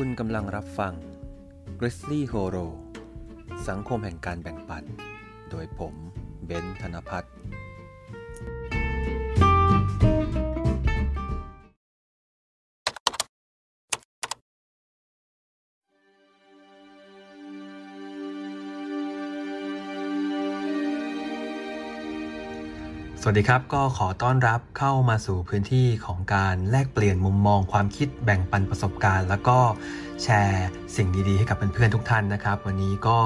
คุณกำลังรับฟัง Grizzly Horo สังคมแห่งการแบ่งปัน โดยผม เบนธนพัฒน์ สวัสดีครับ ก็ขอต้อนรับเข้ามาสู่พื้นที่ของการแลกเปลี่ยนมุมมองความคิดแบ่งปันประสบการณ์ แล้วก็แชร์สิ่งดีๆ ให้กับเพื่อนๆทุกท่านนะครับ วันนี้ก็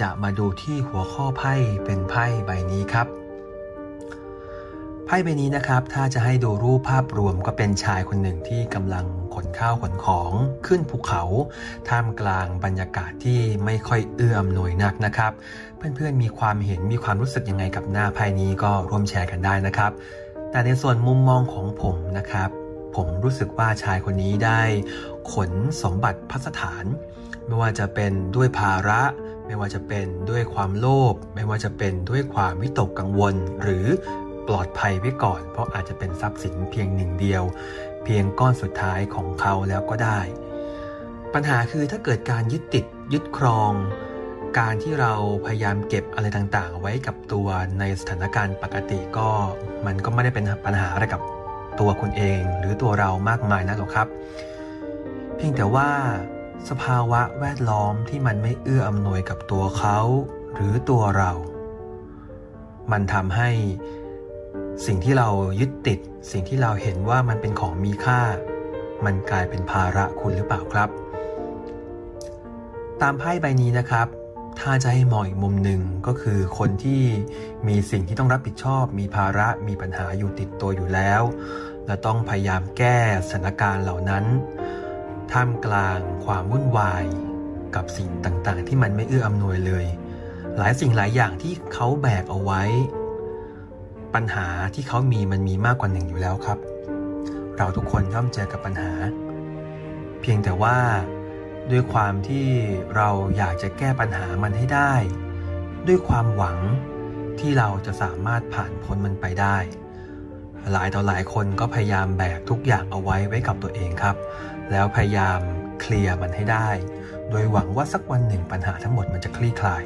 จะมาดูที่หัวข้อไพ่เป็นไพ่ใบนี้ครับ ไพ่ใบนี้นะครับถ้าจะให้ดูรูปภาพรวมก็เป็นชายคนหนึ่งที่กำลัง ขนข้าวขนของขึ้นภูเขาท่ามกลางบรรยากาศที่ไม่ค่อยเอื้อมหน่วยนักนะครับ เพื่อนๆมีความเห็นมีความรู้สึกยังไงกับหน้าไพ่นี้ก็ร่วมแชร์กันได้นะครับ แต่ในส่วนมุมมองของผมนะครับ ผมรู้สึกว่าชายคนนี้ได้ ขนสมบัติพัสถาน ไม่ว่าจะเป็นด้วยภาระไม่ว่าจะเป็นด้วยความโลภไม่ว่าจะเป็นด้วยความวิตกกังวล หรือปลอดภัยไว้ก่อน เพราะอาจจะเป็นทรัพย์สินเพียงหนึ่งเดียว เพียงก้อนสุดท้ายของเขาแล้วก็ได้ ปัญหาคือถ้าเกิดการยึดติดยึดครอง การที่เราพยายามเก็บอะไรต่างๆ ไว้กับตัวในสถานการณ์ปกติก็ มันก็ไม่ได้เป็นปัญหาอะไรกับตัวคุณเอง หรือตัวเรามากมายนักหรอกครับ เพียงแต่ว่าสภาวะแวดล้อมที่มันไม่เอื้ออำนวยกับตัวเขา หรือตัวเรา มันทำให้ สิ่งที่เรายึดติด สิ่งที่เราเห็นว่ามันเป็นของมีค่า มันกลายเป็นภาระคุณหรือเปล่าครับ ตามไพ่ใบนี้นะครับ ถ้าจะให้มองอีกมุมหนึ่งก็คือคนที่มีสิ่งที่ต้องรับผิดชอบ มีภาระมีปัญหาอยู่ติดตัวอยู่แล้ว และต้องพยายามแก้สถานการณ์เหล่านั้น ท่ามกลางความวุ่นวาย กับสิ่งต่างๆ ที่มันไม่เอื้ออำนวยเลย หลายสิ่งหลายอย่างที่เขาแบกเอาไว้ ปัญหาที่เขามีมันมีมากกว่าหนึ่งอยู่แล้วครับ เราทุกคนย่อมเจอกับปัญหา เพียงแต่ว่าด้วยความที่เราอยากจะแก้ปัญหามันให้ได้ ด้วยความหวังที่เราจะสามารถผ่านพ้นมันไปได้ หลายต่อหลายคนก็พยายามแบกทุกอย่างเอาไว้ไว้กับตัวเองครับ แล้วพยายามเคลียร์มันให้ได้ โดยหวังว่าสักวันหนึ่งปัญหาทั้งหมดมันจะคลี่คลาย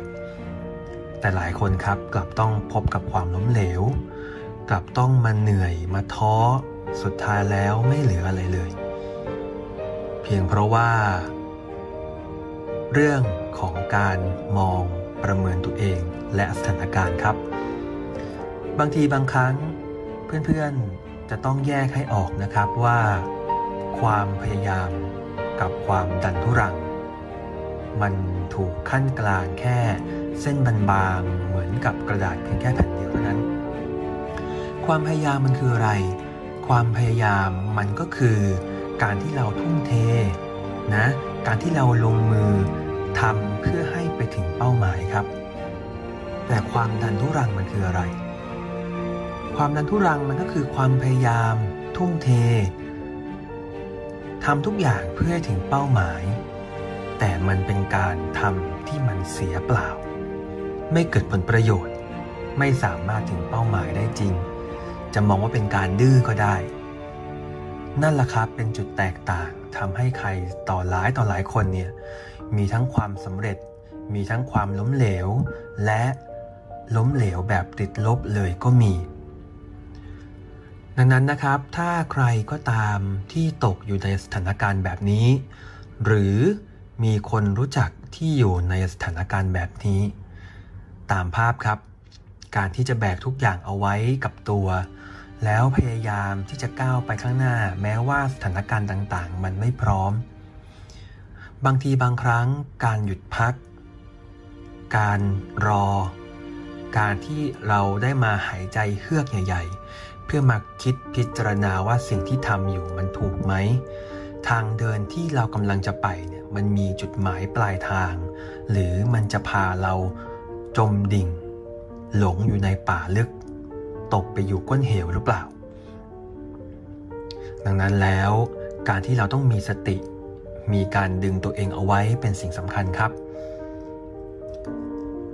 แต่หลายคนครับกลับต้องพบกับความล้มเหลว กลับต้องมาเหนื่อยมาท้อ สุดท้ายแล้วไม่เหลืออะไรเลย เพียงเพราะว่า เรื่องของการมองประเมินตัวเองและสถานการณ์ครับ บางทีบางครั้งเพื่อนๆจะต้องแยกให้ออกนะครับว่า ความพยายามกับความดันทุรัง มันถูกขั้นกลางแค่เส้นบางๆเหมือนกับกระดาษเพียงแค่แผ่นเดียวเท่านั้น ความพยายามมันคืออะไร ความพยายามมันก็คือการที่เราทุ่มเทนะ การที่เราลงมือทำเพื่อให้ไปถึงเป้าหมายครับ แต่ความดันทุรังมันคืออะไร ความดันทุรังมันก็คือความพยายาม ทุ่มเททำทุกอย่างเพื่อให้ถึงเป้าหมาย แต่มันเป็นการทำที่มันเสียเปล่า ไม่เกิดผลประโยชน์ ไม่สามารถถึงเป้าหมายได้จริง จะมองว่าเป็นการดื้อก็ได้ นั่นแหละครับเป็นจุดแตกต่างทำให้ใครต่อหลายต่อหลายคนเนี่ยมีทั้งความสำเร็จ มีทั้งความล้มเหลว และล้มเหลวแบบติดลบเลยก็มี ดังนั้นนะครับ ถ้าใครก็ตามที่ตกอยู่ในสถานการณ์แบบนี้ หรือมีคนรู้จักที่อยู่ในสถานการณ์แบบนี้ ตามภาพครับ การที่จะแบกทุกอย่างเอาไว้กับตัว แล้วพยายามที่จะก้าวไปข้างหน้า แม้ว่าสถานการณ์ต่างๆ มันไม่พร้อม บางทีบางครั้งการหยุดพัก การรอ การที่เราได้มาหายใจเฮือกใหญ่ ๆ เพื่อมาคิดพิจารณาว่าสิ่งที่ทำอยู่มันถูกไหม ทางเดินที่เรากำลังจะไปเนี่ยมันมีจุดหมายปลายทาง หรือมันจะพาเราจมดิ่ง หลงอยู่ในป่าลึก ตกไปอยู่ก้นเหวหรือเปล่า ดังนั้นแล้วการที่เราต้องมีสติ มีการดึงตัวเองเอาไว้เป็นสิ่งสำคัญครับ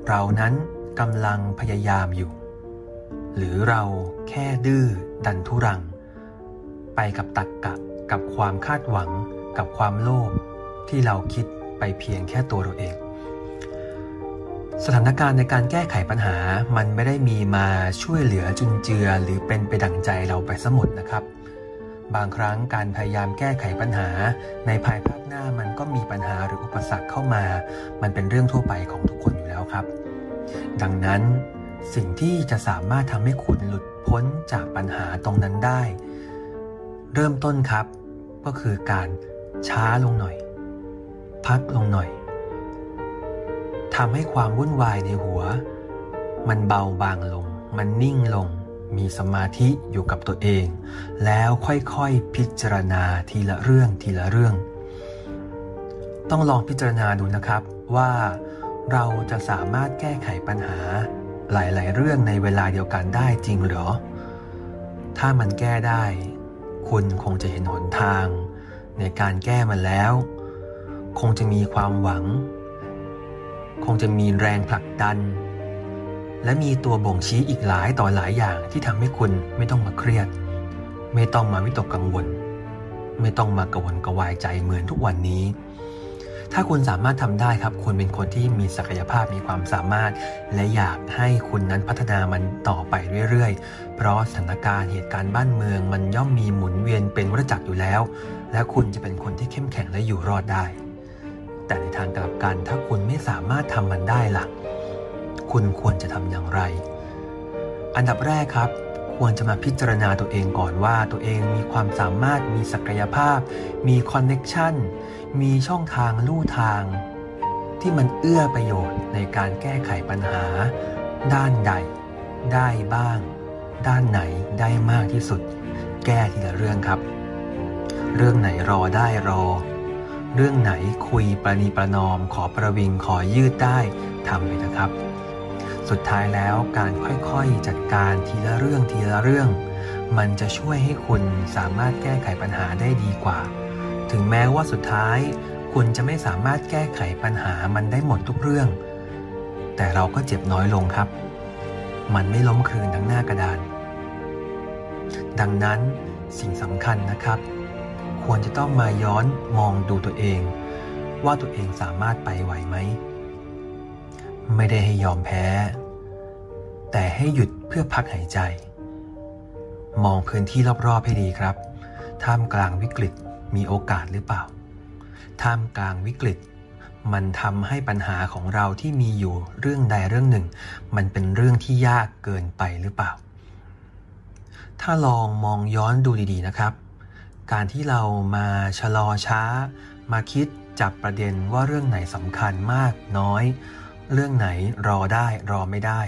เรานั้นกำลังพยายามอยู่ หรือเราแค่ดื้อดันทุรัง ไปกับตักกะกับความคาดหวัง กับความโลภที่เราคิดไปเพียงแค่ตัวเราเอง สถานการณ์ในการแก้ไขปัญหา มันไม่ได้มีมาช่วยเหลือจุนเจือ หรือเป็นไปดั่งใจเราไปสมุดนะครับ บางครั้งการพยายามแก้ไขปัญหา ในภายภาคหน้ามันก็มีปัญหาหรืออุปสรรคเข้ามา มันเป็นเรื่องทั่วไปของทุกคนอยู่แล้วครับ ดังนั้นสิ่งที่จะสามารถทำให้คุณหลุดพ้นจากปัญหาตรงนั้นได้ เริ่มต้นครับ ก็คือการช้าลงหน่อย พักลงหน่อย ทำให้ความวุ่นวายในหัว มันเบาบางลง มันนิ่งลง มีสมาธิอยู่กับตัวเอง แล้วค่อยๆพิจารณาทีละเรื่องทีละเรื่อง ต้องลองพิจารณาดูนะครับว่าเราจะสามารถแก้ไขปัญหาหลาย ๆ เรื่องในเวลาเดียวกันได้จริงหรอ ถ้ามันแก้ได้ คุณคงจะเห็นหนทาง ในการแก้มันแล้ว คงจะมีความหวัง คงจะมีแรงผลักดัน และมีตัวบ่งชี้อีกหลายต่อหลายอย่างที่ทำให้คุณไม่ต้องมาเครียด ไม่ต้องมาวิตกกังวล ไม่ต้องมากระวนกระวายใจเหมือนทุกวันนี้ ถ้าคุณสามารถทำได้ครับคุณเป็นคนที่มีศักยภาพมีความสามารถ และอยากให้คุณนั้นพัฒนามันต่อไปเรื่อยๆ เพราะสถานการณ์เหตุการณ์บ้านเมือง มันย่อมมีหมุนเวียนเป็นวัฏจักรอยู่แล้ว และคุณจะเป็นคนที่เข้มแข็งและอยู่รอดได้ แต่ในทางกลับกันถ้าคุณไม่สามารถทำมันได้ล่ะ คุณควรจะทำอย่างไร อันดับแรกครับ ควรจะมาพิจารณาตัวเองก่อนว่าตัวเองมีความสามารถมีศักยภาพ มีคอนเน็กชันมีช่องทางลู่ทาง ที่มันเอื้อประโยชน์ในการแก้ไขปัญหา ด้านใด ได้บ้าง ด้านไหนได้มากที่สุด แก้ทีละเรื่องครับ เรื่องไหนรอได้รอ เรื่องไหนคุยประนีประนอม ขอประวิงขอยืดได้ทำไปนะครับ สุดท้ายแล้วการค่อยๆจัดการทีละเรื่องทีละเรื่อง มันจะช่วยให้คุณสามารถแก้ไขปัญหาได้ดีกว่า ถึงแม้ว่าสุดท้าย คุณจะไม่สามารถแก้ไขปัญหามันได้หมดทุกเรื่อง แต่เราก็เจ็บน้อยลงครับ มันไม่ล้มคลืนทั้งหน้ากระดาน ดังนั้นสิ่งสำคัญนะครับ ควรจะต้องมาย้อนมองดูตัวเอง ว่าตัวเองสามารถไปไหวไหม ไม่ได้ให้ยอมแพ้ แต่ให้หยุดเพื่อพักหายใจ มองพื้นที่รอบๆให้ดีครับ ท่ามกลางวิกฤตมีโอกาสหรือเปล่า ท่ามกลางวิกฤต มันทำให้ปัญหาของเราที่มีอยู่เรื่องใดเรื่องหนึ่ง มันเป็นเรื่องที่ยากเกินไปหรือเปล่า ถ้าลองมองย้อนดูดีๆนะครับ การที่เรามาชะลอช้า มาคิดจับประเด็นว่าเรื่องไหนสำคัญมากน้อย เรื่องไหนรอได้รอไม่ได้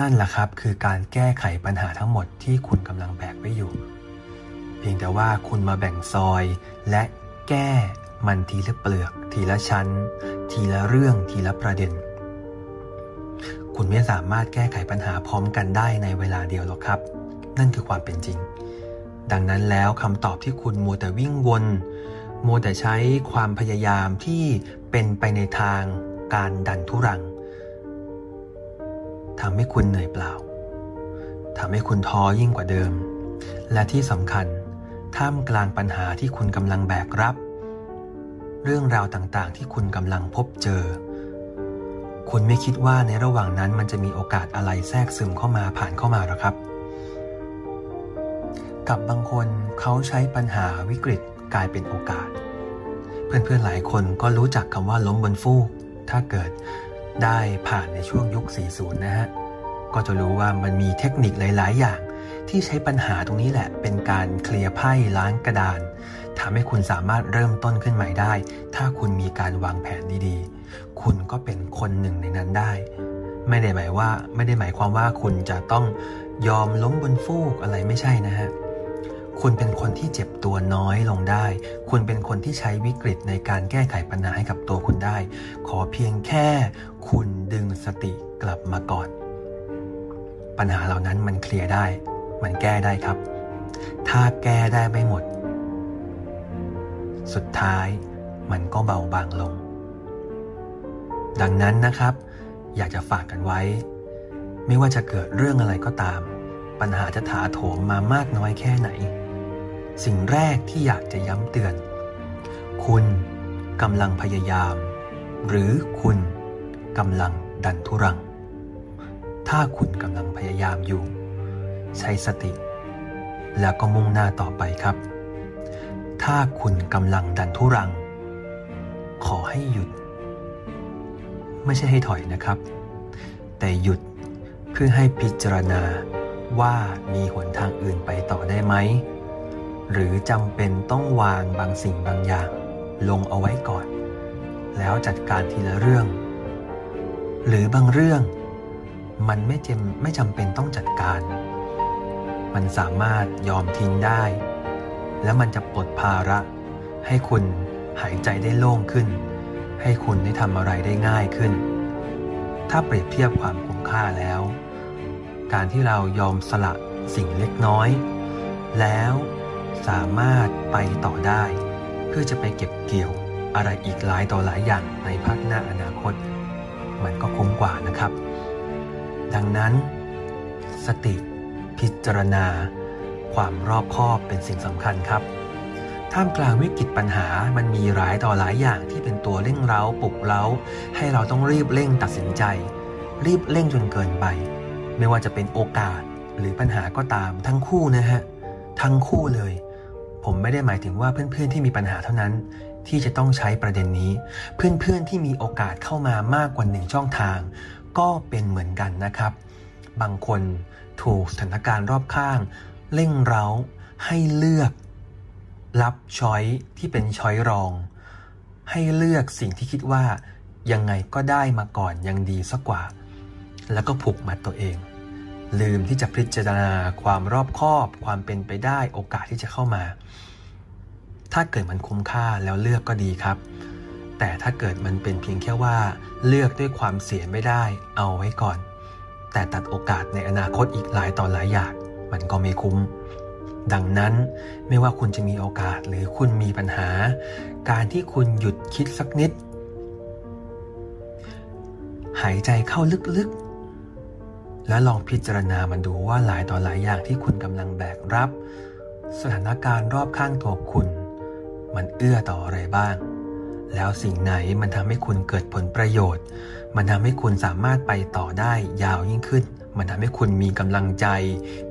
นั่นแหละครับคือการแก้ไขปัญหาทั้งหมดที่คุณกำลังแบกไว้อยู่ เพียงแต่ว่าคุณมาแบ่งซอย และแก้มันทีละเปลือก ทีละชั้น ทีละเรื่องทีละประเด็น คุณไม่สามารถแก้ไขปัญหาพร้อมกันได้ในเวลาเดียวหรอกครับ นั่นคือความเป็นจริง ดังนั้นแล้วคำตอบที่คุณมัวแต่วิ่งวน มัวแต่ใช้ความพยายามที่เป็นไปในทางการดันทุรังทำให้คุณเหนื่อยเปล่าทำให้คุณท้อยิ่งกว่าเดิม และที่สำคัญ ท่ามกลางปัญหาที่คุณกำลังแบกรับ เรื่องราวต่างๆ ที่คุณกำลังพบเจอ คุณไม่คิดว่าในระหว่างนั้นมันจะมีโอกาสอะไรแทรกซึมเข้ามาผ่านเข้ามาหรอครับ กับบางคนเขาใช้ปัญหาวิกฤตกลายเป็นโอกาส เพื่อนๆหลายคนก็รู้จักคำว่าล้มบนฟูก ถ้าเกิดได้ผ่านในช่วงยุค 40 นะฮะ ก็จะรู้ว่ามันมีเทคนิคหลาย ๆ อย่าง ที่ใช้ปัญหาตรงนี้แหละ เป็นการเคลียร์ไพ่ล้างกระดานทำให้คุณสามารถเริ่มต้นขึ้นใหม่ได้ ถ้าคุณมีการวางแผนดีๆ คุณก็เป็นคนหนึ่งในนั้นได้ ไม่ได้หมายว่าไม่ได้หมายความว่าคุณจะต้องยอมล้มบนฟูกอะไรไม่ใช่นะฮะ คุณเป็นคนที่เจ็บตัวน้อยลงได้ คุณเป็นคนที่ใช้วิกฤตในการแก้ไขปัญหาให้กับตัวคุณได้ ขอเพียงแค่คุณดึงสติกลับมาก่อน ปัญหาเหล่านั้นมันเคลียร์ได้ มันแก้ได้ครับ ถ้าแก้ได้ไม่หมด สุดท้ายมันก็เบาบางลง ดังนั้นนะครับ อยากจะฝากกันไว้ ไม่ว่าจะเกิดเรื่องอะไรก็ตาม ปัญหาจะถาโถมมามากน้อยแค่ไหน สิ่งแรกที่อยากจะย้ำเตือน คุณกำลังพยายาม หรือคุณกำลังดันทุรัง ถ้าคุณกำลังพยายามอยู่ ใช้สติ แล้วก็มุ่งหน้าต่อไปครับ ถ้าคุณกำลังดันทุรัง ขอให้หยุด ไม่ใช่ให้ถอยนะครับ แต่หยุดเพื่อให้พิจารณาว่ามีหนทางอื่นไปต่อได้ไหม หรือจำเป็นต้องวางบางสิ่งบางอย่าง ลงเอาไว้ก่อน แล้วจัดการทีละเรื่อง หรือบางเรื่องมันไม่จำไม่จำเป็นต้องจัดการ มันสามารถยอมทิ้งได้ และมันจะปลดภาระ ให้คุณหายใจได้โล่งขึ้น ให้คุณได้ทำอะไรได้ง่ายขึ้น ถ้าเปรียบเทียบความคุ้มค่าแล้ว การที่เรายอมสละสิ่งเล็กน้อย แล้ว สามารถไปต่อได้ เพื่อจะไปเก็บเกี่ยวอะไรอีกหลายต่อหลายอย่างในภาคหน้าอนาคต มันก็คุ้มกว่านะครับ ดังนั้น สติพิจารณา ความรอบคอบเป็นสิ่งสำคัญครับท่ามกลางวิกฤตปัญหา มันมีหลายต่อหลายอย่างที่เป็นตัวเร่งเร้าปลุกเร้า ให้เราต้องรีบเร่งตัดสินใจ รีบเร่งจนเกินไป ไม่ว่าจะเป็นโอกาสหรือปัญหาก็ตามทั้งคู่นะฮะ ทั้งคู่เลย ผมไม่ได้หมายถึงว่าเพื่อนๆที่มีปัญหาเท่านั้น ที่จะต้องใช้ประเด็นนี้ เพื่อนๆที่มีโอกาสเข้ามามากกว่าหนึ่งช่องทาง ก็เป็นเหมือนกันนะครับ บางคนถูกสถานการณ์รอบข้างเร่งเร้าให้เลือกรับช้อยที่เป็นช้อยรอง ให้เลือกสิ่งที่คิดว่ายังไงก็ได้มาก่อนยังดีสักกว่า แล้วก็ผูกมัดตัวเอง ลืมที่จะพิจารณาความรอบคอบ ความเป็นไปได้โอกาสที่จะเข้ามา ถ้าเกิดมันคุ้มค่าแล้วเลือกก็ดีครับ แต่ถ้าเกิดมันเป็นเพียงแค่ว่า เลือกด้วยความเสียไม่ได้เอาไว้ก่อน แต่ตัดโอกาสในอนาคตอีกหลายต่อหลายอย่างมันก็ไม่คุ้ม ดังนั้นไม่ว่าคุณจะมีโอกาสหรือคุณมีปัญหา การที่คุณหยุดคิดสักนิด หายใจเข้าลึกๆ และลองพิจารณามันดูว่าหลายต่อหลายอย่างที่คุณกำลังแบกรับ สถานการณ์รอบข้างตัวคุณ มันเอื้อต่ออะไรบ้าง แล้วสิ่งไหนมันทำให้คุณเกิดผลประโยชน์ มันทำให้คุณสามารถไปต่อได้ยาวยิ่งขึ้น มันทำให้คุณมีกำลังใจ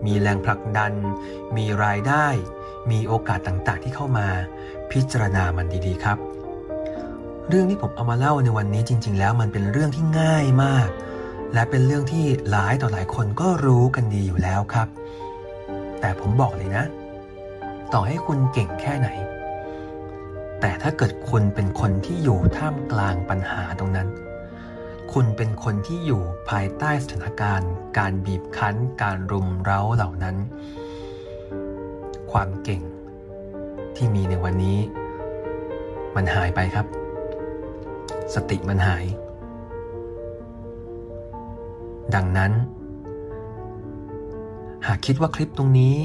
มีแรงผลักดัน มีรายได้ มีโอกาสต่างๆที่เข้ามา พิจารณามันดีๆครับ เรื่องที่ผมเอามาเล่าในวันนี้จริง ๆ แล้วมันเป็นเรื่องที่ง่ายมาก และเป็นเรื่องที่หลายต่อหลายคนก็รู้กันดีอยู่แล้วครับ แต่ผมบอกเลยนะ ต่อให้คุณเก่งแค่ไหน แต่ถ้าเกิดคุณเป็นคนที่อยู่ท่ามกลางปัญหาตรงนั้น คุณเป็นคนที่อยู่ภายใต้สถานการณ์ การบีบคั้น การรุมเร้าเหล่านั้น ความเก่งที่มีในวันนี้ มันหายไปครับ สติมันหาย ดังนั้น หากคิดว่าคลิปตรงนี้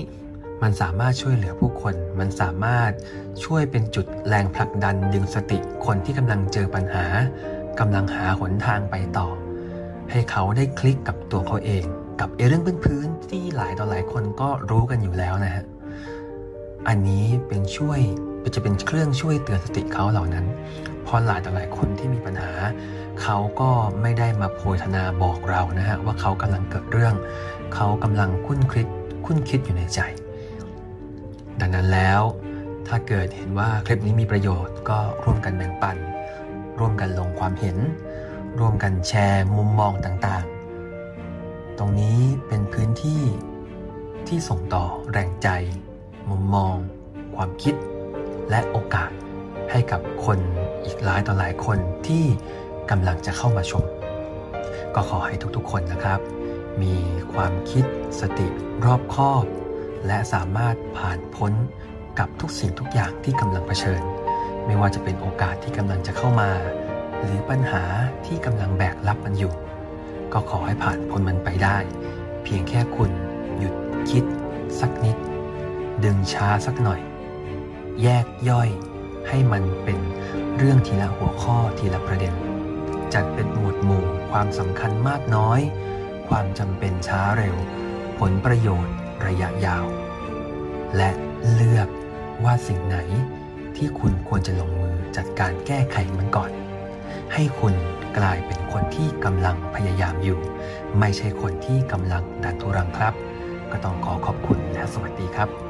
มันสามารถช่วยเหลือผู้คน มันสามารถช่วยเป็นจุดแรงผลักดันดึงสติคนที่กำลังเจอปัญหากำลังหาหนทางไปต่อ ให้เขาได้คลิกกับตัวเขาเอง กับเเรื่องพื้นๆที่หลายต่อหลายคนก็รู้กันอยู่แล้วนะฮะอันนี้เป็นช่วย็จะเป็นเครื่องช่วยเตือนสติเขาเหล่านั้น พอหลายต่อหลายคนที่มีปัญหา เขาก็ไม่ได้มาโพยธนาบอกเรานะฮะว่าเขากำลังเกิดเรื่อง เขากำลังคุ้นคิดคุ้นคิดอยู่ในใจ ดังนั้นแล้วถ้าเกิดเห็นว่าคลิปนี้มีประโยชน์ก็ร่วมกันแบ่งปัน ร่วมกันลงความเห็น ร่วมกันแชร์มุมมองต่างๆ ตรงนี้เป็นพื้นที่ที่ส่งต่อแรงใจ มุมมอง ความคิด และโอกาสให้กับคนอีกหลายต่อหลายคนที่กำลังจะเข้ามาชม ก็ขอให้ทุกๆคนนะครับ มีความคิดสติรอบคอบ และสามารถผ่านพ้นกับทุกสิ่งทุกอย่างที่กำลังเผชิญ ไม่ว่าจะเป็นโอกาสที่กำลังจะเข้ามา หรือปัญหาที่กำลังแบกรับมันอยู่ ก็ขอให้ผ่านพ้นมันไปได้ เพียงแค่คุณหยุดคิดสักนิด ดึงช้าสักหน่อย แยกย่อยให้มันเป็นเรื่องทีละหัวข้อทีละประเด็น จัดเป็นหมวดหมู่ความสำคัญมากน้อย ความจำเป็นช้าเร็ว ผลประโยชน์ระยะยาว และเลือกว่าสิ่งไหนที่คุณควรจะลงมือจัดการแก้ไขมันก่อน ให้คุณกลายเป็นคนที่กำลังพยายามอยู่ ไม่ใช่คนที่กำลังดันทุรังครับ ก็ต้องขอขอบคุณและสวัสดีครับ